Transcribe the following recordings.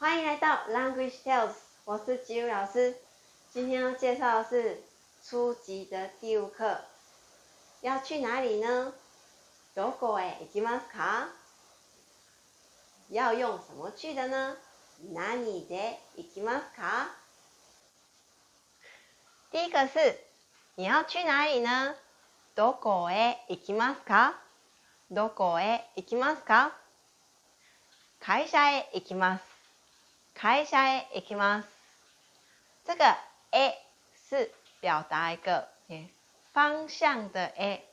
欢迎来到 Language Tales，我是吉武老师。今天要介绍的是初级的第五课。要去哪里呢？どこへ行きますか？要用什么去的呢？で行きますか？第一个是你要去哪里呢？どこへ行きますか？どこへ行きますか？会社へ行きます。查一下诶，ikimas。这个 A 是表达一个方向的 A，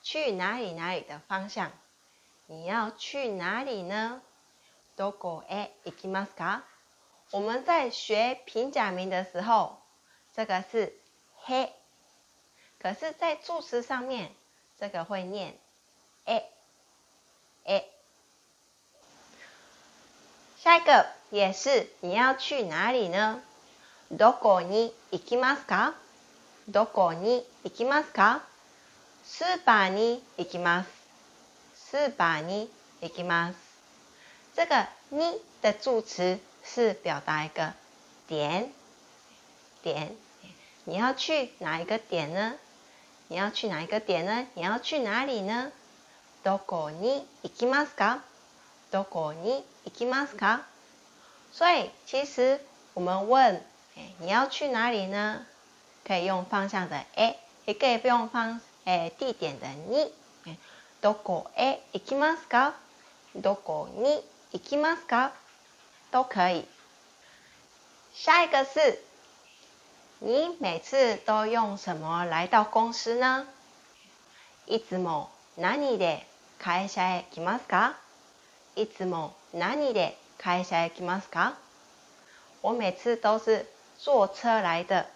去哪里哪里的方向？你要去哪里呢？どこへ行きますか？我们在学平假名的时候，这个是嘿，可是，在助词上面，这个会念诶诶。下一个。也是，你要去哪里呢？どこに行きますか？どこに行きますか？スーパーに行きます。スーパーに行きます。这个に的助词是表达一个点点。你要去哪一个点呢？你要去哪一个点呢？你要去哪里呢？どこに行きますか？どこに行きますか？所以其实我们问你要去哪里呢，可以用方向的 A，也可以用方哎地点的 N。どこへ行きますか？どこに行きますか？都可以。下一个是你每次都用什么来到公司呢？いつも何で会社へ行ますか？いつも何で？会社へ来ますか我每次都是坐車来的。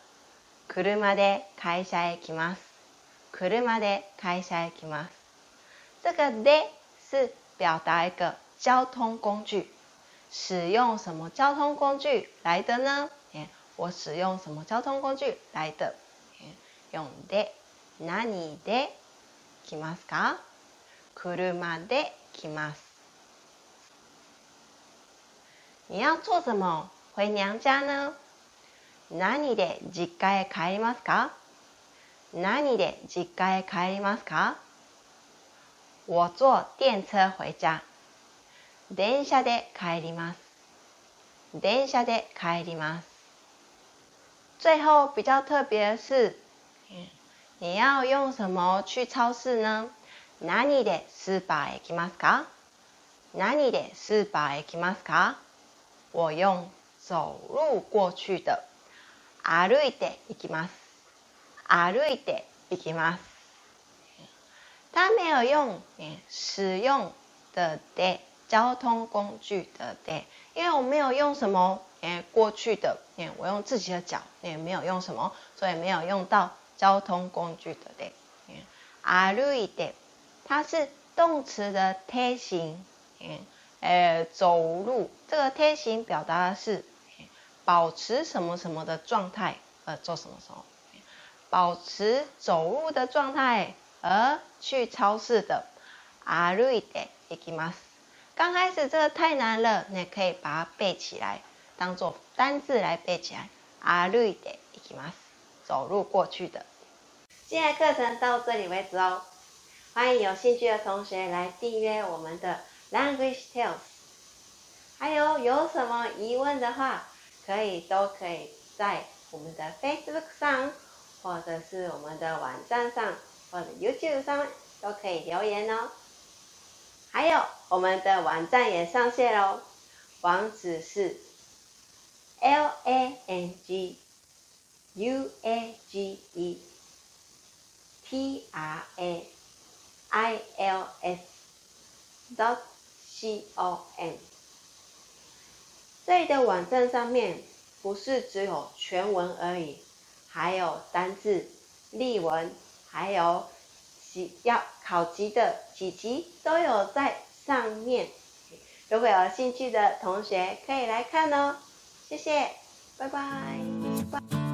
車で会社へ来ます。車で会社へ来ます。这个で是表达一个交通工具，使用什么交通工具来的呢？我使用什么交通工具来的？用で、何で来ますか？車で来ます。你要做什么回娘家呢何で実家へ帰りますか何で実家へ帰りますか我坐電車回家。電車で帰ります。電車で帰ります。最后比较特别是，你要用什么去超市呢？何でスーパーへ行きますか？何でスーパーへ行きますか？我用走路过去的，歩いて行きます。歩いて行きます。它没有用使用的的交通工具的的，因为我没有用什么，诶过去的，嗯，我用自己的脚，也没有用什么，所以没有用到交通工具的的。歩いて，它是动词的贴形。诶，走路这个贴形表达的是保持什么什么的状态，呃，做什么什么，保持走路的状态，而去超市的。歩いて行きます。刚开始这太难了，你可以把它背起来，当做单字来背起来。歩いて行きます，走路过去的。今天课程到这里为止哦，欢迎有兴趣的同学来订阅我们的。Language tales，还有有什么疑问的话，可以都可以在我们的 Facebook 上，或者是我们的网站上，或者 YouTube 上都可以留言哦。还有我们的网站也上线喽，网址是 l a n g u a g a com，这里的网站上面不是只有全文而已，还有单字、例文，还有几要考级的几级都有在上面。如果有兴趣的同学可以来看哦，谢谢，拜拜。